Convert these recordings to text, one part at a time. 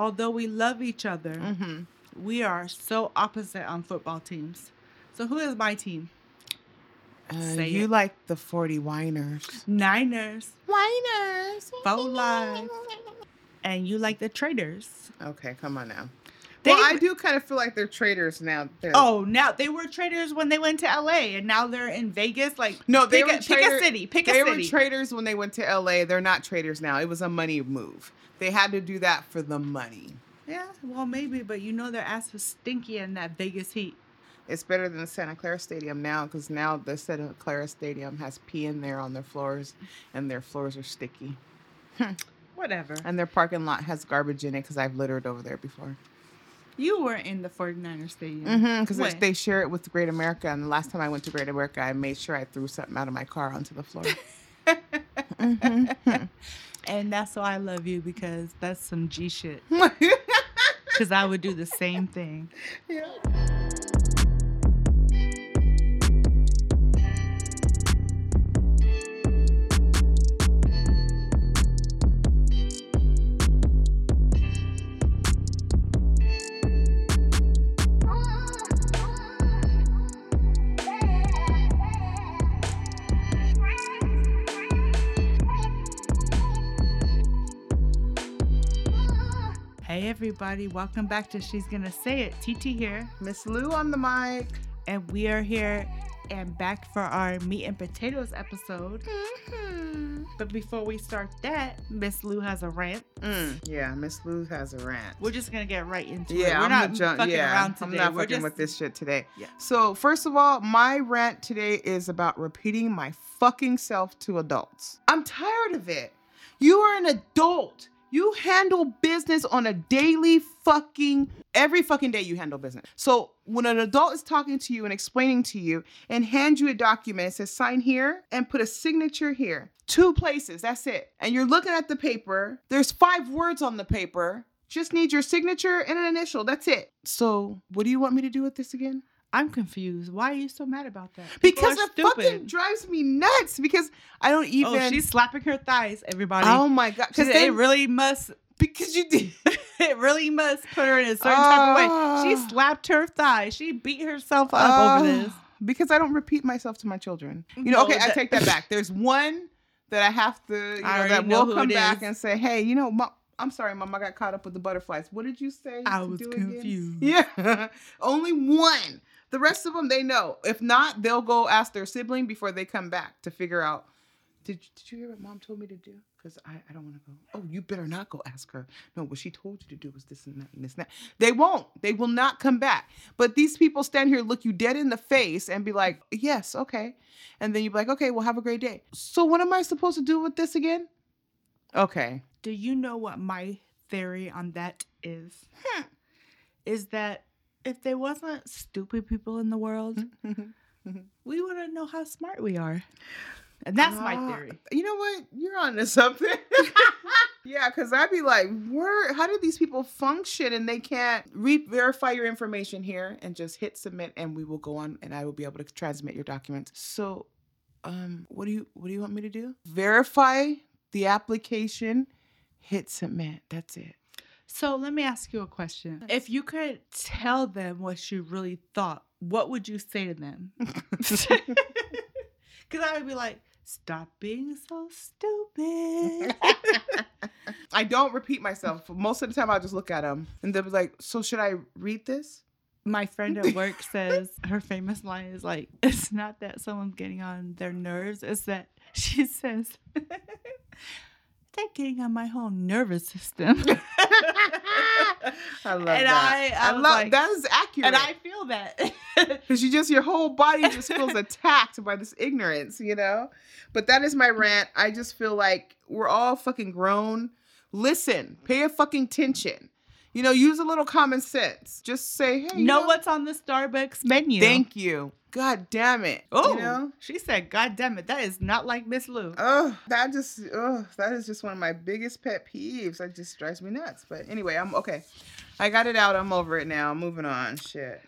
although we love each other, Mm-hmm. we are so opposite on football teams. So who is my team? Uh, Say you it. like the 40 whiners. Niners. Whiners. Faux. And you like the Traders. Okay, come on now. They- well, I do kind of feel like they're traitors now. They're- Oh, now they were traders when they went to LA, and now they're in Vegas. Like, No, they pick, were a, pick a city. Pick a they city. They were traitors when they went to LA. They're not traitors now. It was a money move. They had to do that for the money. yeah, well, maybe, but you know their ass was stinky in that Vegas heat. It's better than the Santa Clara Stadium now because now the Santa Clara Stadium has pee in there on their floors and their floors are sticky. Whatever. And their parking lot has garbage in it because I've littered over there before. You were in the 49ers stadium. Mm-hmm. Because they share it with Great America. And the last time I went to Great America, I made sure I threw something out of my car onto the floor. Mhm. And that's why I love you because that's some G shit. Because I would do the same thing. yeah. Hey, everybody. Welcome back to She's Gonna Say It. TT here. Miss Lou on the mic. And we are here and back for our meat and potatoes episode. Mm-hmm. But before we start that, Miss Lou has a rant. Mm, yeah, Miss Lou has a rant. We're just gonna get right into it. Yeah, We're I'm not not jump. fucking Yeah, around today. I'm not We're fucking just, with this shit today. Yeah. So first of all, my rant today is about repeating my fucking self to adults. I'm tired of it. You are an adult. You handle business on a daily fucking every fucking day you handle business. So when an adult is talking to you and explaining to you and hand you a document, it says sign here and put a signature here. Two places, that's it. And you're looking at the paper. There's five words on the paper. Just need your signature and an initial. That's it. So what do you want me to do with this again? I'm confused. Why are you so mad about that? People Because it fucking drives me nuts. Because I don't even. Oh, she's slapping her thighs, everybody. Oh my god! Because it really must. because you did. It really must put her in a certain type of way. She Ah. slapped her thigh. She beat herself up over Oh, this. Because I don't repeat myself to my children. You know, No, okay, I take that back. There's one that I have to, you I know, that will come back is. and say, hey, you know, mom, I'm sorry, mom, I got caught up with the butterflies. What did you say? I was do again?" confused. Yeah, only one. The rest of them, they know. If not, they'll go ask their sibling before they come back to figure out. Did, did you hear what mom told me to do? Because I, I don't want to go. Oh, you better not go ask her. No, what she told you to do was this and that and this and that. They won't. They will not come back. But these people stand here, look you dead in the face, and be like, yes, okay. And then you'd be like, okay, well, have a great day. So what am I supposed to do with this again? Okay. Do you know what my theory on that is? Hmm. Is that if there wasn't stupid people in the world, we wouldn't know how smart we are. And that's my Ah, theory. You know what? You're on to something. yeah, because I'd be like, where how do these people function and they can't re- verify your information here and just hit submit and we will go on and I will be able to transmit your documents. So um what do you what do you want me to do? Verify the application, hit submit. That's it. So let me ask you a question. If you could tell them what you really thought, what would you say to them? Because I would be like, stop being so stupid. I don't repeat myself. Most of the time I'll just look at them and they'll be like, so should I read this? My friend at work says her famous line is like, it's not that someone's getting on their nerves, it's that she says, getting on my whole nervous system. I love And that. I- I was love like- that is accurate. and I feel that. because you just your whole body just feels attacked by this ignorance, you know. But that is my rant. I just feel like we're all fucking grown. Listen, pay a fucking attention. You know, use a little common sense. Just say, hey, you know what's on the Starbucks menu? Thank you. God damn it. Oh, you know. she said, God damn it, that is not like Miss Lou. Oh, that just oh, that is just one of my biggest pet peeves. That just drives me nuts. But anyway, I'm okay. I got it out. I'm over it now. I'm moving on. Shit.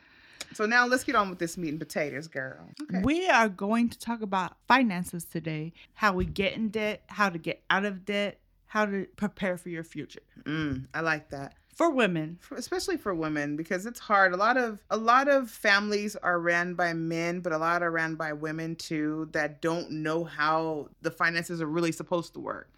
So now let's get on with this meat and potatoes, girl. Okay. We are going to talk about finances today, how we get in debt, how to get out of debt, how to prepare for your future. Mm, I like that. For women. for- especially for women because it's hard a lot of a lot of families are ran by men but a lot are ran by women too that don't know how the finances are really supposed to work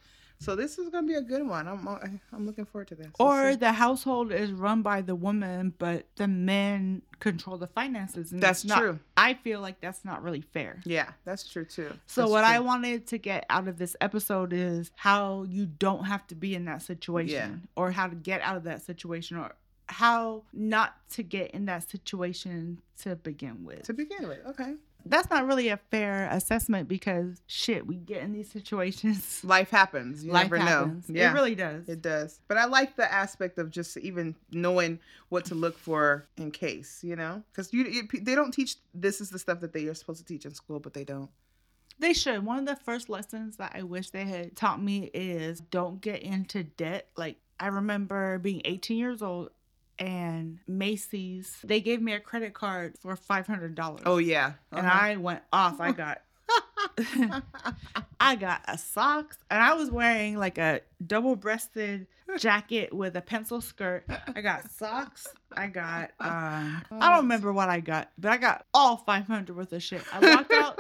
so this is gonna be a good one i'm uh, i'm looking forward to this Or the household is run by the woman, but the men control the finances. And that's it's not- true I feel like that's not really fair. yeah that's true too So That's what I wanted to get out of this episode is how you don't have to be in that situation yeah. or how to get out of that situation or how not to get in that situation to begin with. to begin with okay That's not really a fair assessment because shit, we get in these situations. life happens you Life never happens. know yeah It really does. It does. But I like the aspect of just even knowing what to look for in case, you know? Because you, you, they don't teach this is the stuff that they are supposed to teach in school, but they don't. They should. One of the first lessons that I wish they had taught me is don't get into debt. Like I remember being 18 years old and Macy's, they gave me a credit card for $500. Oh, yeah. and Uh-huh. I went off. I got I got a socks and I was wearing like a double-breasted jacket with a pencil skirt. I got socks. I got um I don't remember what I got, but I got all 500 worth of shit. I walked out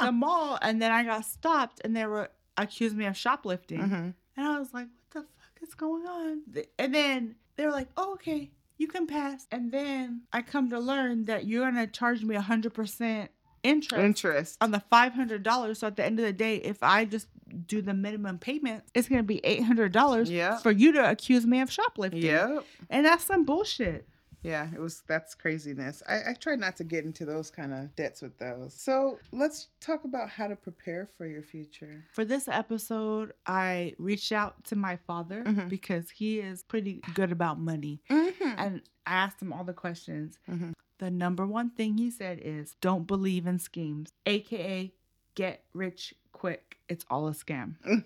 the mall and then I got stopped and they were accused me of shoplifting. Mhm. And I was like, what the fuck is going on? And then they were like, oh, okay, you can pass. And then I come to learn that you're going to charge me 100% interest Interest. on the $500. So at the end of the day, if I just do the minimum payment, it's going to be $800 Yeah. for you to accuse me of shoplifting. Yep. And that's some bullshit. Yeah, it was that's craziness. I, I try not to get into those kind of debts with those. So let's talk about how to prepare for your future. For this episode, I reached out to my father Mhm. because he is pretty good about money. Mm-hmm. and I asked him all the questions. Mhm. The number one thing he said is don't believe in schemes, aka get rich quick. It's all a scam.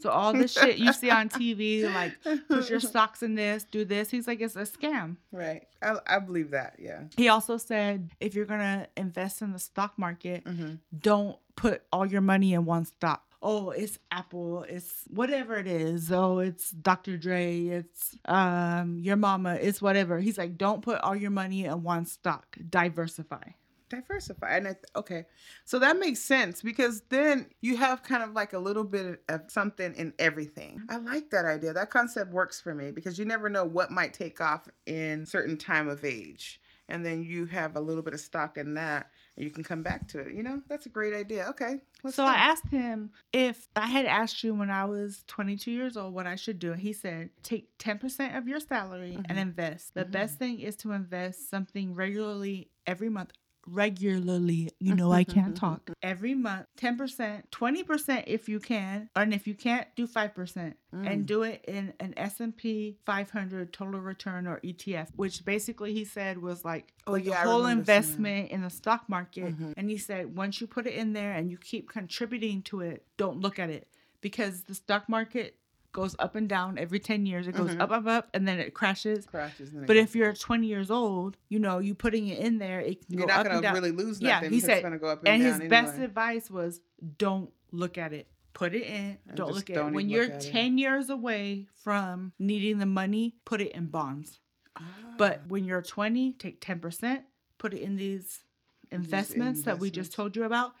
So all this shit you see on TV, like put your stocks in this, do this, he's like it's a scam. right. I, I believe that. Yeah. He also said if you're gonna invest in the stock market, Mm-hmm. don't put all your money in one stock. Oh, it's Apple, it's whatever it is. Oh, it's Dr. Dre, it's um your mama, it's whatever. He's like, don't put all your money in one stock. Diversify. Diversify and I, okay so that makes sense because then you have kind of like a little bit of something in everything i like that idea that concept works for me because you never know what might take off in certain time of age and then you have a little bit of stock in that and you can come back to it you know that's a great idea okay so go. I asked him if I had asked you when I was 22 years old what I should do. He said, take 10% of your salary and Mhm. invest. The Mhm. best thing is to invest something regularly every month. Regularly, you know, I can't talk. Every month, 10%, 20% if you can, and if you can't, do 5% Mm. and do it in an S&P 500 total return or ETF, which basically he said was like, Oh, like yeah, whole that. investment in the stock market. Mhm. And he said, once you put it in there and you keep contributing to it, don't look at it because the stock market goes up and down every 10 years. It goes Mhm. up, up, up, and then it crashes. crashes it But if you're up. 20 years old, you know, you putting it in there, it can you're go not up and down. really lose Yeah, nothing he said- it's gonna go up and, and his down best advice was don't look at it. Put it in. And Don't look at don't it. When you're look at it. 10 years away from needing the money, put it in bonds. Ah. But when you're 20, take 10%, put it in these investments that we just told you about.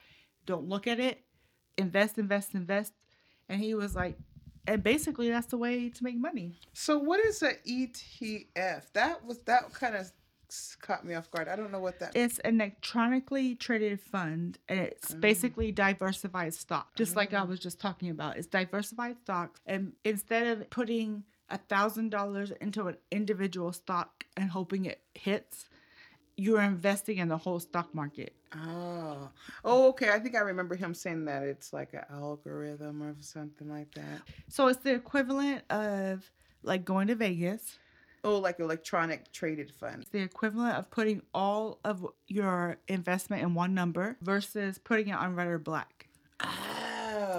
Don't look at it. Invest, invest, invest. And he was like, and basically that's the way to make money. So what is a ETF? That was that kind of caught me off guard. I don't know what that. It's an electronically traded fund and it's Mm. basically diversified stock, just like I Oh. was just talking about. It's diversified stocks. And instead of putting a thousand dollars into an individual stock and hoping it hits, you're investing in the whole stock market. Oh, oh, okay. I think I remember him saying that it's like an algorithm or something like that. So it's the equivalent of like going to Vegas. Oh, like electronic traded fund. It's the equivalent of putting all of your investment in one number versus putting it on red or black.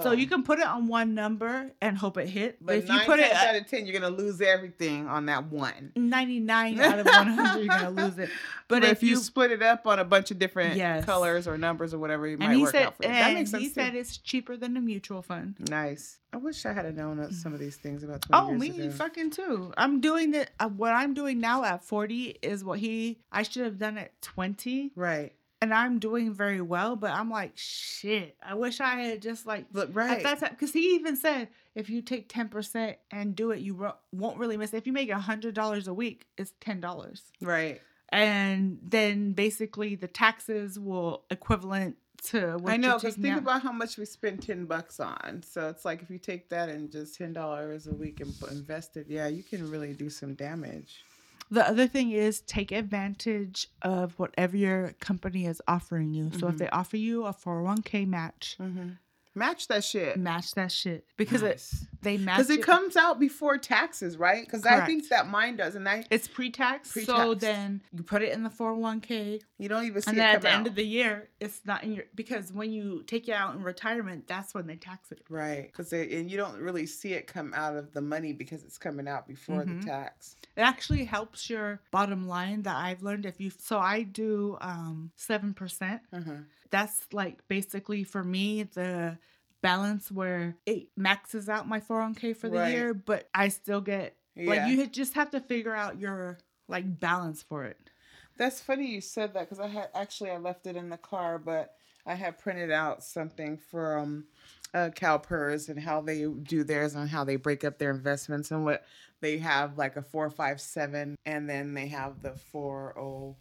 So you can put it on one number and hope it hit. But, But if you put it out of ten, you're gonna lose everything on that one. 99 out of 100, you're going to lose it. But, But, if, you, split it up on a bunch of different Yes. colors or numbers or whatever, it might work said, out for you. That makes sense. he too. said it's cheaper than a mutual fund. nice. I wish I had known some of these things about 20 Oh, me ago. fucking too. I'm doing it. Uh, what I'm doing now at 40 is what he, I should have done at 20. Right. And I'm doing very well, but I'm like, shit. I wish I had just like Look, At that time, because he even said if you take ten percent and do it, you ro- won't really miss. It. If you make a hundred dollars a week, it's ten dollars, right. and then basically the taxes will equivalent to what I know, because think out. about how much we spend 10 bucks on. So it's like if you take that and just $10 a week and put- invest it, yeah, you can really do some damage. The other thing is take advantage of whatever your company is offering you. So if Mhm. they offer you a 401k match, Mm-hmm. Match that shit. match that shit because it they match Because it comes out before taxes, right? Because I think that mine does, and I It's pre-tax, so Pre-taxed. then you put it in the 401k, you don't even see and it then at the out. end of the year, it's not in your because when you take it out in retirement, that's when they tax it. right, because and you don't really see it come out of the money because it's coming out before Mhm. the tax. It actually helps your bottom line that I've learned. If you so I do um seven percent. Uh-huh. That's like basically for me the balance where it maxes out my 401k for the Right. year, but I still get Yeah, like you just have to figure out your like balance for it. that's funny you said that because I had actually I left it in the car, but I had printed out something from uh, CalPERS and how they do theirs and how they break up their investments and what they have like a four five seven and then they have the four oh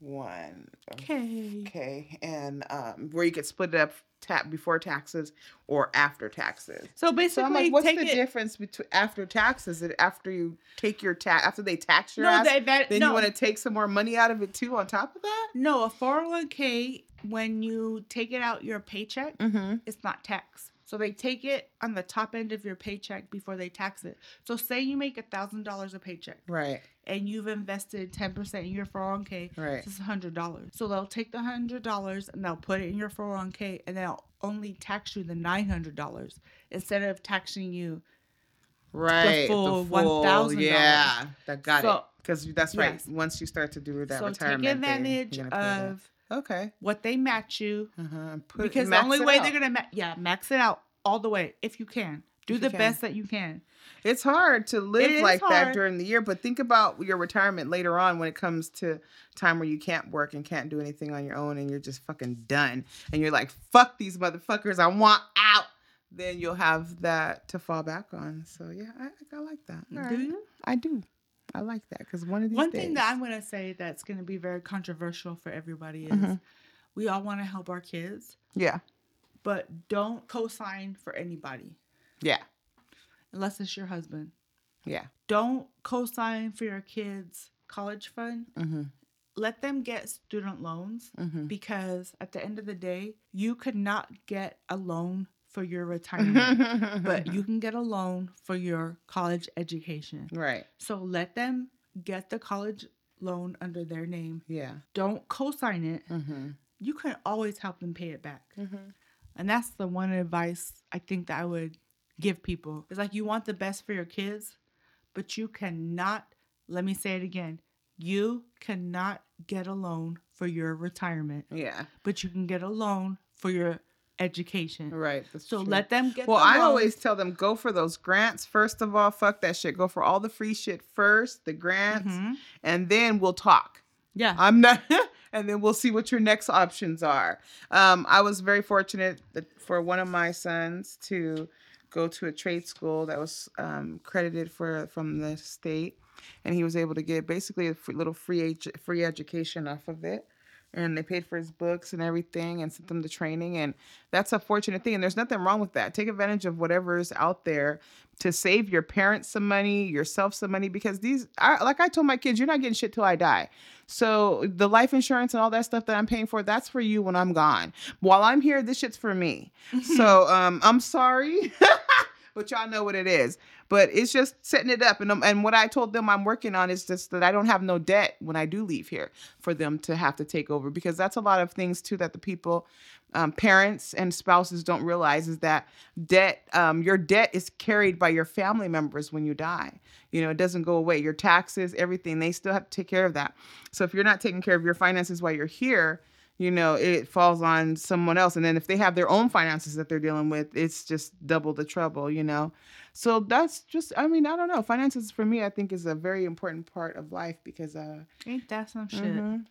one. Okay. Okay, and um, where you could split it up ta- before taxes or after taxes. So So basically, I'm like, what's take the it. difference between after taxes? It after you take your tax after they tax your No, ass? that, that then no. you want to take some more money out of it too on top of that? No, a 401k, when you take it out your paycheck, Mm-hmm. it's not taxed. So they take it on the top end of your paycheck before they tax it. So say you make a thousand dollars a paycheck Right, and you've invested ten percent in your 401k. right, It's a hundred dollars. So they'll take the hundred dollars and they'll put it in your 401k and they'll only tax you the nine hundred dollars instead of taxing you. right. The full $1,000. Yeah, that got So- it. Because that's right. Yes. Once you start to do that so retirement, take advantage pay of Okay. what they match you Uh-huh. Put, because the only way out. they're gonna ma- yeah max it out all the way if you can do If the can. best that you can It's hard to live is like that during the year, but think about your retirement later on when it comes to time where you can't work and can't do anything on your own and you're just fucking done. And you're like, fuck these motherfuckers, I want out. Then you'll have that to fall back on. So yeah, I, I like that. All do right. you I do. I like that because one of these one days, thing that i'm gonna say that's gonna be very controversial for everybody is Mhm. we all want to help our kids yeah, but don't co-sign for anybody yeah, unless it's your husband yeah. don't co-sign for your kids college fund Mm-hmm. let them get student loans Mm-hmm. because at the end of the day you could not get a loan for your retirement but you can get a loan for your college education right, So let them get the college loan under their name. yeah. Don't co-sign it. Mm-hmm. You can always help them pay it back. Mm-hmm. And that's the one advice I think that I would give people. It's like you want the best for your kids, but you cannot, let me say it again, you cannot get a loan for your retirement, Yeah, but you can get a loan for your education. right. So true. let them get Well, I always tell them go for those grants first of all. Fuck that shit. Go for all the free shit first, the grants, Mhm. and then we'll talk. Yeah. I'm not, and then we'll see what your next options are. Um, I was very fortunate that for one of my sons to go to a trade school that was um, credited for from the state, and he was able to get basically a free, little free free education off of it. And they paid for his books and everything, and sent them to training, and that's a fortunate thing. And there's nothing wrong with that. Take advantage of whatever is out there to save your parents some money, yourself some money, because these, I, like I told my kids, you're not getting shit till I die. So the life insurance and all that stuff that I'm paying for, that's for you when I'm gone. While I'm here, this shit's for me. so um, I'm sorry, but y'all know what it is. But it's just setting it up, and and what I told them I'm working on is just that I don't have no debt when I do leave here for them to have to take over because that's a lot of things too that the people um, parents and spouses don't realize is that debt, um, your debt is carried by your family members when you die. You know, it doesn't go away. Your taxes, everything, they still have to take care of that. So if you're not taking care of your finances while you're here, you know, it falls on someone else. And then if they have their own finances that they're dealing with, it's just double the trouble, you know? So that's just, I mean, I don't know. Finances for me, I think is a very important part of life because, uh, Ain't that some shit? mhm.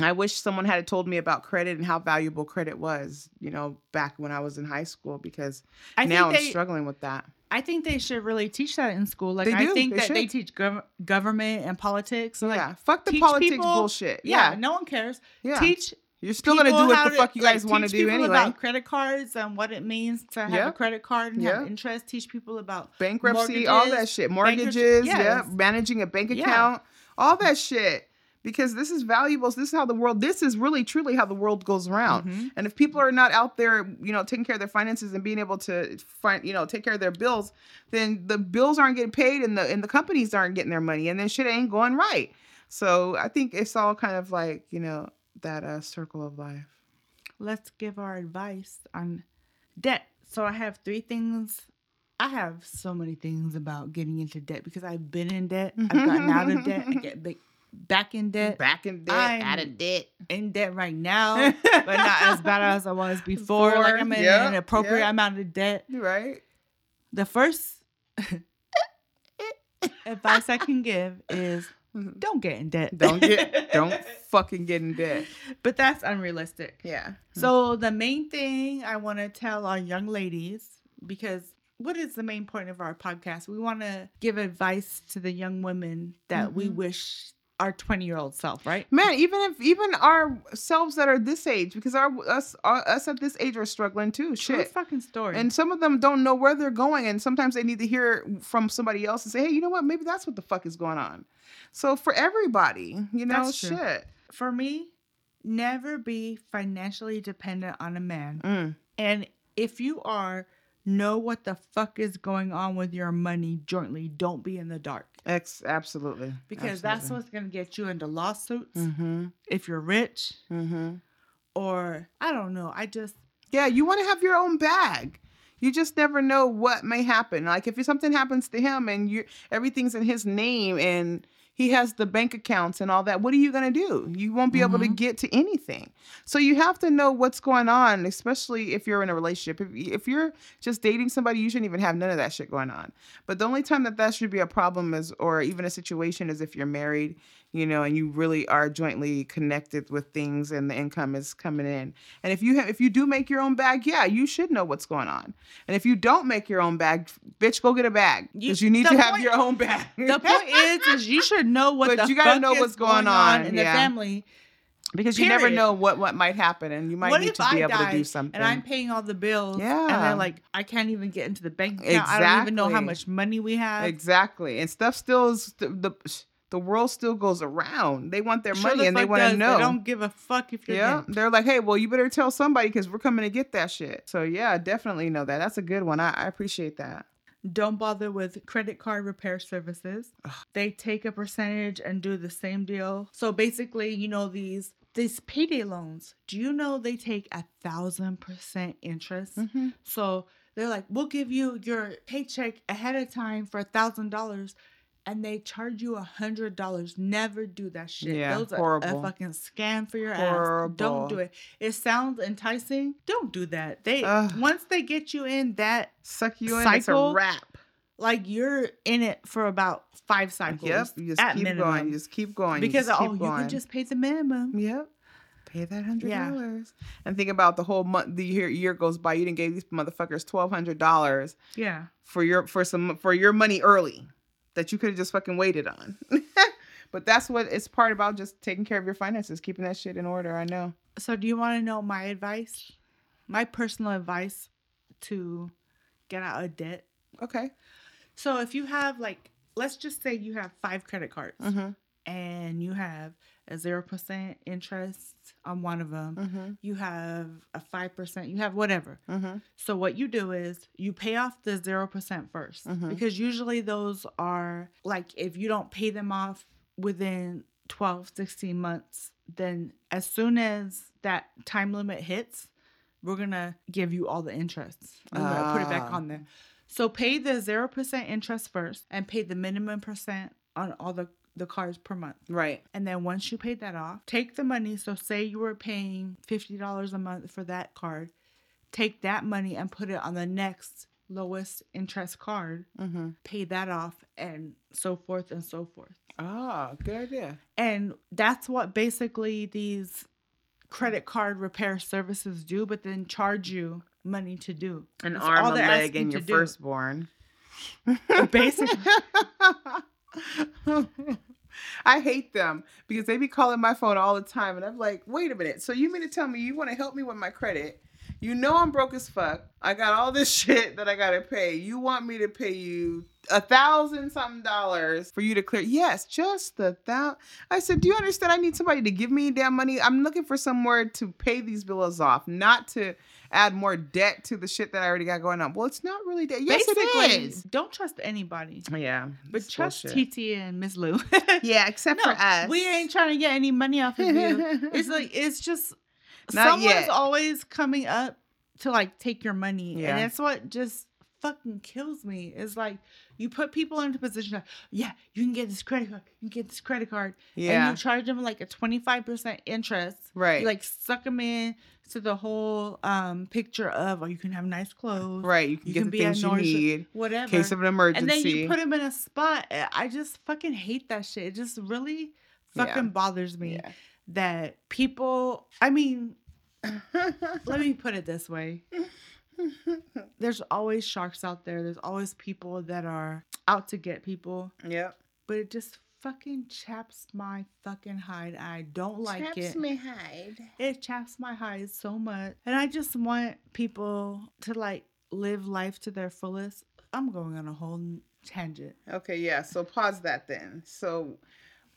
I wish someone had told me about credit and how valuable credit was, you know, back when I was in high school because I now I'm they, struggling with that. I think they should really teach that in school. Like They I think they that they should. teach gov- government and politics. Like, yeah. Fuck the politics people- bullshit. yeah, Yeah. no one cares. Yeah. Teach You're still going to do what the to- fuck you like, guys want to do people anyway. About credit cards and what it means to have Yeah. a credit card and Yeah. have interest. Teach people about bankruptcy, all that shit, mortgages, yeah, managing a bank Yeah. account, all that shit. Because this is valuable. This is how the world. This is really truly how the world goes around. Mhm. And if people are not out there, you know, taking care of their finances and being able to find, you know, take care of their bills, then the bills aren't getting paid and the and the companies aren't getting their money, and then shit ain't going right. So I think it's all kind of like you know that uh, circle of life. let's give our advice on debt. So I have three things. I have so many things about getting into debt because I've been in debt. I've gotten out of debt. I get big, back in debt. Back in debt, I'm- out of debt. In debt right now, but not as bad as I was before. like I'm in yeah, an appropriate yeah. amount of debt. right. The first advice I can give is don't get in debt. Don't get, don't fucking get in debt. But that's unrealistic. Yeah. So the main thing I want to tell our young ladies, because what is the main point of our podcast? We want to give advice to the young women that we Mhm. wish our 20 year old self, right? Man, even if even ourselves that are this age, because our us our, us at this age are struggling too. True Shit. fucking story. And some of them don't know where they're going, and sometimes they need to hear from somebody else and say, "Hey, you know what? Maybe that's what the fuck is going on." So for everybody, you know, That's true. shit. For me, never be financially dependent on a man. Mm. And if you are, know what the fuck is going on with your money jointly. Don't be in the dark. Ex- absolutely. Because that's what's going to get you into lawsuits Mm-hmm. if you're rich Mm-hmm. or I don't know. I just Yeah, you want to have your own bag. You just never know what may happen. Like if something happens to him and you everything's in his name and he has the bank accounts and all that, what are you going to do? You won't be able to Mhm. get to anything. So you have to know what's going on, especially if you're in a relationship. If, if you're just dating somebody, you shouldn't even have none of that shit going on. But the only time that that should be a problem is, or even a situation, is if you're married, you know, and you really are jointly connected with things and the income is coming in. And if you have, if you do make your own bag, yeah, you should know what's going on. And if you don't make your own bag, bitch, go get a bag because you, need to have your own bag. the point is, is you should know what But you gotta know what's going on, in the family. because you never know what what might happen, and you might what need to be I able to do something. and I'm paying all the bills? and Yeah. they're like, I can't even get into the bank account. I don't even know how much money we have. exactly, and stuff still is the. the the world still goes around. They want their Sure money the and they want to know. They don't give a fuck if you're Yeah, dead. they're like, hey, well, you better tell somebody because we're coming to get that shit. So yeah, definitely know that. That's a good one. I, I appreciate that. Don't bother with credit card repair services. They take a percentage and do the same deal. So basically, you know these these payday loans. Do you know they take a thousand percent interest? Mm-hmm. So they're like, we'll give you your paycheck ahead of time for a thousand dollars, and they charge you a hundred dollars. Never do that shit. Yeah, Those are a horrible. fucking scam for your ass. Don't do it. It sounds enticing. Don't do that. They Ugh. once they get you in that, Suck you in. Cycle? It's a wrap. like you're in it for about five cycles. Yep. You just at keep minimum. going. You just keep going. you because just oh, you going. can just pay the minimum. Yep. Pay that hundred Yeah. dollars. And think about the whole month. The year year goes by. You didn't give these motherfuckers twelve hundred dollars Yeah. for your for some for your money early that you could have just fucking waited on. but that's what it's part about. Just taking care of your finances, keeping that shit in order. I know. So do you want to know my advice? My personal advice to get out of debt. Okay. So if you have like let's just say you have five credit cards Mm-hmm. and you have a 0% interest on one of them. Mm-hmm. You have a 5%, you have whatever. Mm-hmm. So what you do is you pay off the 0% 1st Mhm. because usually those are like if you don't pay them off within 12 16 months then as soon as that time limit hits we're gonna give you all the interest. We're gonna put it back Ah. on there. So pay the zero percent interest first, and pay the minimum percent on all the the cards per month. Right. And then once you paid that off, take the money. So say you were paying fifty dollars a month for that card, take that money and put it on the next lowest interest card, Mm-hmm. pay that off, and so forth and so forth. Ah, good idea. And that's what basically these credit card repair services do, but then charge you money to do. An That's arm, all a they're leg, and your do. firstborn. Basically. I hate them because they be calling my phone all the time, and I'm like, wait a minute. So you mean to tell me you want to help me with my credit? You know I'm broke as fuck. I got all this shit that I gotta pay. You want me to pay you a thousand something dollars for you to clear? Yes, just the thou. I said, do you understand? I need somebody to give me damn money. I'm looking for somewhere to pay these bills off, not to add more debt to the shit that I already got going on. Well, it's not really debt. Yes, Basically, is. don't trust anybody. Yeah, But trust bullshit. TT and Ms. Lou. Yeah, except no, for us. we ain't trying to get any money off of you. it's like it's just Not someone's yet. always coming up to like take your money, Yeah. and that's what just fucking kills me. Is like you put people into a position like, yeah, you can get this credit card, you can get this credit card, yeah, and you charge them like a twenty five percent interest. right, You like suck them in to the whole um picture of, oh, you can have nice clothes, right. You can you get can the be things you need whatever. case of an emergency. and then you put them in a spot. eh, I just fucking hate that shit. It just really fucking Yeah. bothers me yeah. that people. I mean, let me put it this way: there's always sharks out there. There's always people that are out to get people, yep. but it just fucking chaps my fucking hide. I don't like it. Chaps my hide. It chaps my hide so much, and I just want people to like live life to their fullest. I'm going on a whole tangent. Okay, yeah. So pause that then. So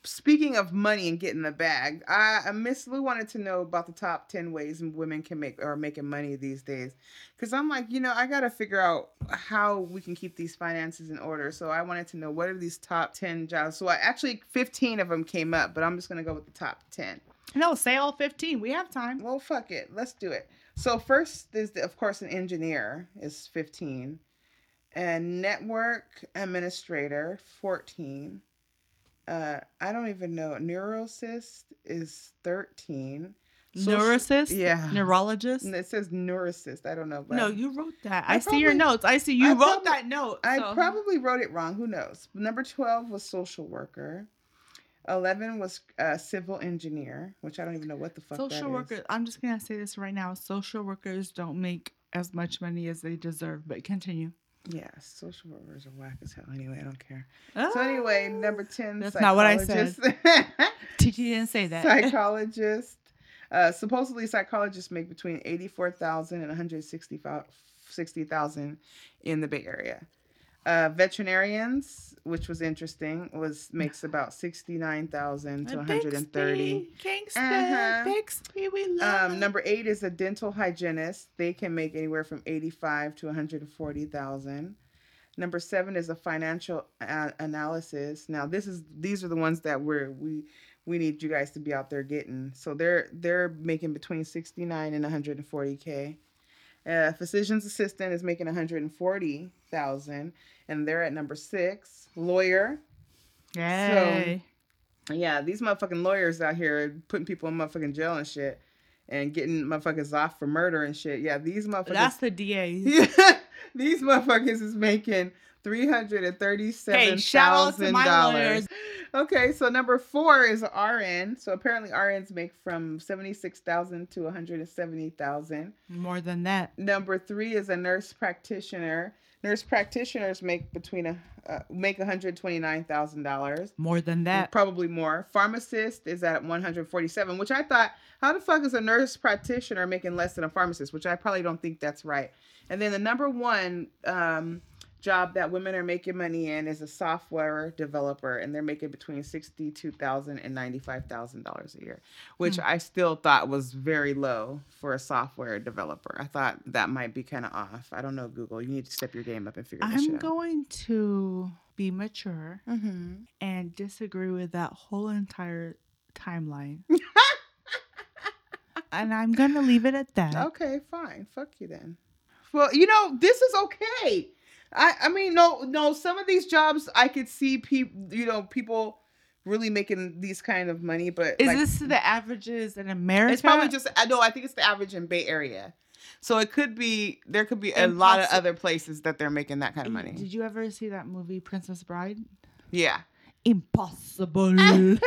speaking of money and getting the bag, I uh, Miss Lou wanted to know about the top ten ways women can make or making money these days. Cause I'm like, you know, I gotta figure out how we can keep these finances in order. So I wanted to know what are these top ten jobs. So I actually 15 of them came up, but I'm just gonna go with the top 10. No, say all 15. We have time. Well, fuck it. Let's do it. So first is the, of course an engineer is 15. And network administrator 14. Uh I don't even know. Neurosist is 13. Social- Neurosist? Yeah. Neurologist? And It says neurosist. I don't know. But No, you wrote that. I I, see your notes. I see you I wrote probably- that note. I probably wrote it wrong. Who knows? Number 12 was social worker. 11 was uh, civil engineer, which I don't even know what the fuck social is. workers. I'm just gonna say this right now. Social workers don't make as much money as they deserve. But continue. Yeah, social workers are whack as hell. Anyway, I don't care. Ah. So anyway, number ten. That's not what I said. TT didn't say that. psychologist. Uh, supposedly, psychologists make between eighty-four thousand and one hundred sixty thousand in the Bay Area. Uh, veterinarians, which was interesting, was makes about sixty-nine thousand to one hundred and thirty. Uh-huh. Bixby, we love. Um, number eight is a dental hygienist. They can make anywhere from eighty-five to one hundred forty thousand. Number seven is a financial a- analysis. Now, this is these are the ones that we're we we need you guys to be out there getting. So they're they're making between sixty-nine and one hundred and forty k. Uh, physician's assistant is making one hundred and forty thousand, and they're at number six. Lawyer, Yay. yeah, these motherfucking lawyers out here putting people in motherfucking jail and shit and getting motherfuckers off for murder and shit. Yeah, these motherfuckers That's the DA. these motherfuckers is making three hundred and thirty-seven Hey, shout out to thousand my dollars. Okay, so number four is RN. So apparently RNs make from seventy-six thousand to one hundred and seventy thousand. More than that. Number three is a nurse practitioner. Nurse practitioners make between a uh, make one hundred twenty-nine thousand dollars. More than that. Probably more. Pharmacist is at 147, which I thought, how the fuck is a nurse practitioner making less than a pharmacist? Which I probably don't think that's right. And then the number one um, job that women are making money in is a software developer, and they're making between sixty-two thousand and ninety-five thousand dollars and $95,000 a year, which Hmm. I still thought was very low for a software developer. I thought that might be kind of off. I don't know, Google. You need to step your game up and figure shit I'm out. going to be mature mm-hmm. and disagree with that whole entire timeline. and I'm gonna leave it at that. Okay, fine. Fuck you then. Well, you know, this is okay. I I mean, no, no. Some of these jobs I could see people, you know, people really making these kind of money, but Is like, this the averages in America? It's probably just I know I think it's the average in Bay Area. So it could be there could be a lot of other places that they're making that kind of money. Did you ever see that movie Princess Bride? Yeah. Impossible. that,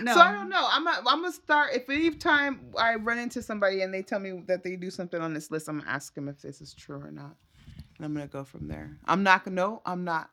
no. So I don't know. I'm a, I'm gonna start if any time I run into somebody and they tell me that they do something on this list, I'm gonna ask them if this is true or not, and I'm gonna go from there. I'm not gonna. No, I'm not.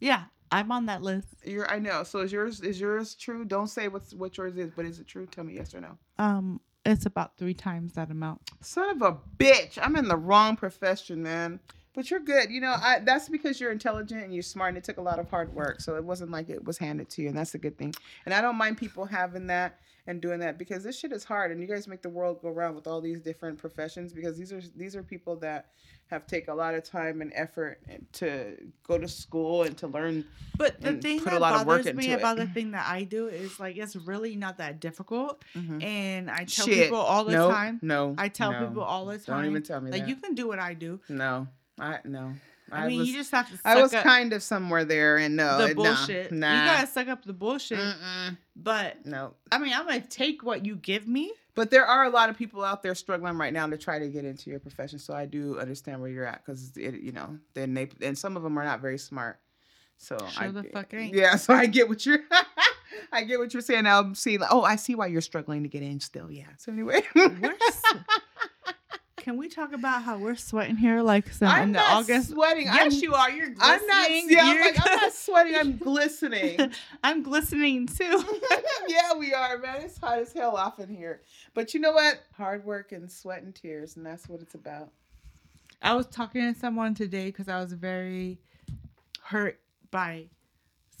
Yeah, I'm on that list. You're. I know. So is yours is yours true? Don't say what's what yours is, but is it true? Tell me yes or no. Um, it's about three times that amount. Son of a bitch! I'm in the wrong profession, man. But you're good. You know, I, that's because you're intelligent and you're smart, and it took a lot of hard work. So it wasn't like it was handed to you, and that's a good thing. And I don't mind people having that and doing that because this shit is hard, and you guys make the world go round with all these different professions because these are these are people that have take a lot of time and effort to go to school and to learn. But the thing that lot of work bothers me into it. about the thing that I do is like it's really not that difficult, Mhm. and I tell Shit. people all the time. No, I tell no. people all the time. Don't even tell me like that. you can do what I do. No, I no. I, mean, was, you just have to. Suck I was kind of somewhere there, and no, the it- nah, bullshit. Nah, You gotta suck up the bullshit. Mm-mm. But no. I mean, I'm gonna take what you give me. But there are a lot of people out there struggling right now to try to get into your profession. So I do understand where you're at because it, you know, then they and some of them are not very smart. So Sure I the fuck ain't. Yeah, so I get what you're. I get what you're saying. I'm seeing. Like, oh, I see why you're struggling to get in still. Yeah. So anyway, We're Can we talk about how we're sweating here like some I'm not August? sweating. Yes, I'm, you are. You're glistening. I'm not. Yeah, I'm, like, I'm not sweating. I'm glistening. I'm glistening too. yeah, we are, man. It's hot as hell off in here. But you know what? Hard work and sweat and tears, and that's what it's about. I was talking to someone today because I was very hurt by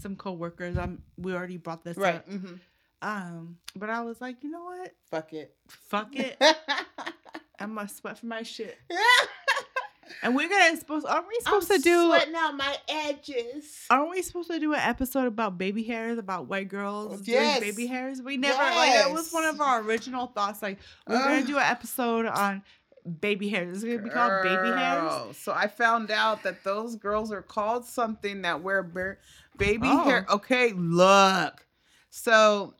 some coworkers. I'm we already brought this up. Mm-hmm. Um, but I was like, you know what? Fuck it. Fuck it. I'm gonna sweat for my shit. And we're gonna supposed aren't we supposed to do sweating out my edges. aren't we supposed to do an episode about baby hairs, about white girls Yes. doing baby hairs? We never like that was one of our original thoughts. Like we're gonna do an episode on baby hairs. It's gonna be called baby hairs. So I found out that those girls are called something that wear baby Oh. hair. Okay, look. So,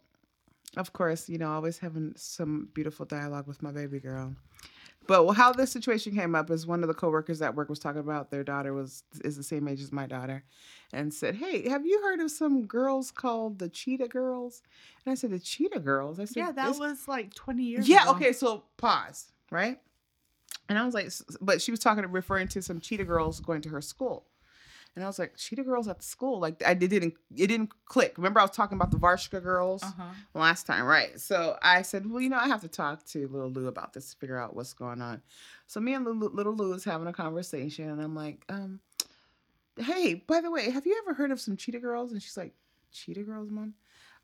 of course, you know, always having some beautiful dialogue with my baby girl. But how this situation came up is one of the coworkers at work was talking about their daughter was is the same age as my daughter, and said, "Hey, have you heard of some girls called the Cheetah Girls?" And I said, "The Cheetah Girls." I said, Yeah, that was like 20 years ago. yeah, ago. okay, so pause, right? And I was like, s- but she was talking referring to some cheetah girls going to her school. And I was like, cheetah girls at the school? Like I it didn't it didn't click. Remember I was talking about the Varshka girls Uh-huh. last time, right? So I said, well, you know, I have to talk to little Lou about this to figure out what's going on. So me and little, little Lou is having a conversation, and I'm like, um, hey, by the way, have you ever heard of some cheetah girls? And she's like, cheetah girls, mom?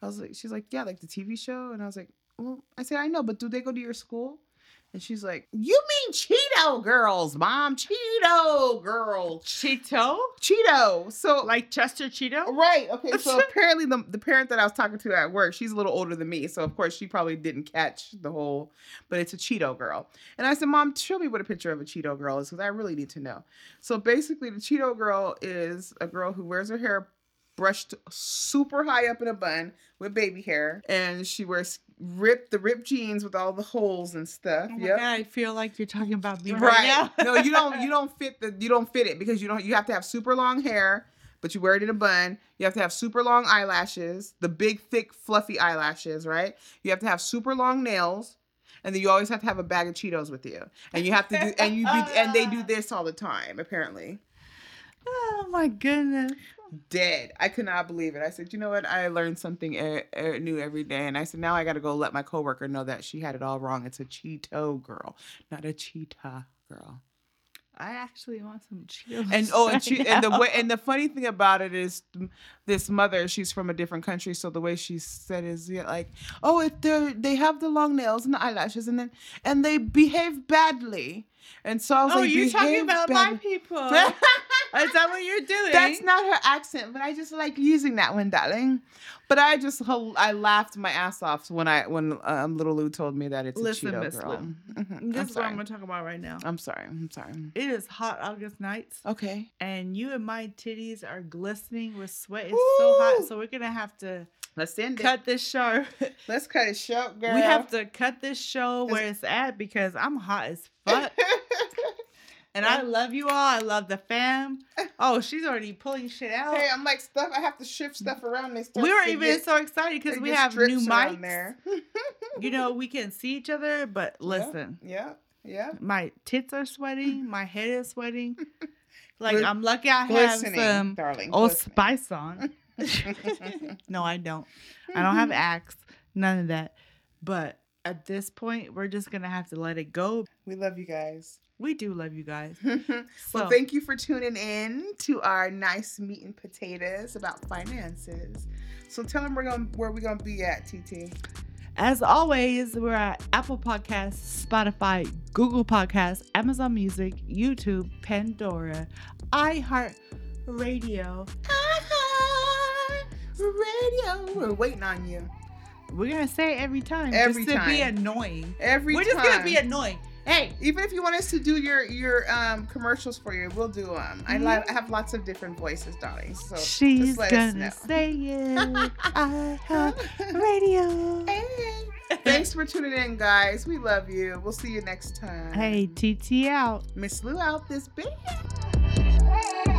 I was like, she's like, yeah, like the TV show. And I was like, well, I said, I know, but do they go to your school? And she's like, you mean Cheeto girls, mom? Cheeto girls. Cheeto? Cheeto. So Like Chester Cheeto? Right. Okay. So apparently, the the parent that I was talking to at work, she's a little older than me, so of course she probably didn't catch the whole. But it's a Cheeto girl, and I said, "Mom, show me what a picture of a Cheeto girl is, because I really need to know." So basically, the Cheeto girl is a girl who wears her hair brushed super high up in a bun with baby hair, and she wears ripped the ripped jeans with all the holes and stuff. Oh. God, I feel like you're talking about me right, Right. now. no, you don't. You don't fit the. You don't fit it because you don't. You have to have super long hair, but you wear it in a bun. You have to have super long eyelashes, the big, thick, fluffy eyelashes. Right. You have to have super long nails, and then you always have to have a bag of Cheetos with you. And you have to do. And you be. And they do this all the time. Apparently. Oh my goodness. Dead. I could not believe it. I said, you know what? I learned something e- e- new every day. And I said, now I got to go let my coworker know that she had it all wrong. It's a Cheeto girl, not a cheetah girl. I actually want some Cheetos. and oh and, right and the way and the funny thing about it is this mother she's from a different country so the way she said is yeah, like oh if they they have the long nails and the eyelashes and then and they behave badly and so I was Oh, like you're talking "Behave about my people. Is that what you're doing? That's not her accent, but I just like using that one, darling. But I just I laughed my ass off when I when um, little Lou told me that it's Listen, a Cheeto Miss girl. Lou. Mhm. This is what. I'm gonna talk about right now. I'm sorry. I'm sorry. It is hot August nights, Okay. and you and my titties are glistening with sweat. It's so hot, so we're gonna have to Let's end it. cut this show. Let's cut it short, girl. we have to cut this show where it's at because I'm hot as fuck. And I love you all. I love the fam. Oh, she's already pulling shit out. hey, I'm like stuff. I have to shift stuff around. They we were even get- so excited because we have new strips mics. there. You know, we can see each other, but listen, Yeah. Yeah. my tits are sweating, my head is sweating. Like Glis- I'm lucky I have Glistening, some darling. Old glistening. Spice on. no, I don't. I don't have Axe. None of that. But at this point, we're just gonna have to let it go. We love you guys. We do love you guys. well, thank you for tuning in to our nice meat and potatoes about finances. So tell them we're going where we're gonna be at, TT. As always, we're at Apple Podcasts, Spotify, Google Podcasts, Amazon Music, YouTube, Pandora, iHeart Radio. Radio. We're waiting on you. We're gonna say it every time. Every just to be annoying. Every We're time. just gonna be annoying. Hey, Even if you want us to do your your um commercials for you, we'll do them. I, li- Mhm. I have lots of different voices, darling. So she's just let us gonna say it. Radio. Hey. Thanks for tuning in, guys. We love you. We'll see you next time. Hey, TT out. Miss Lou out this bitch.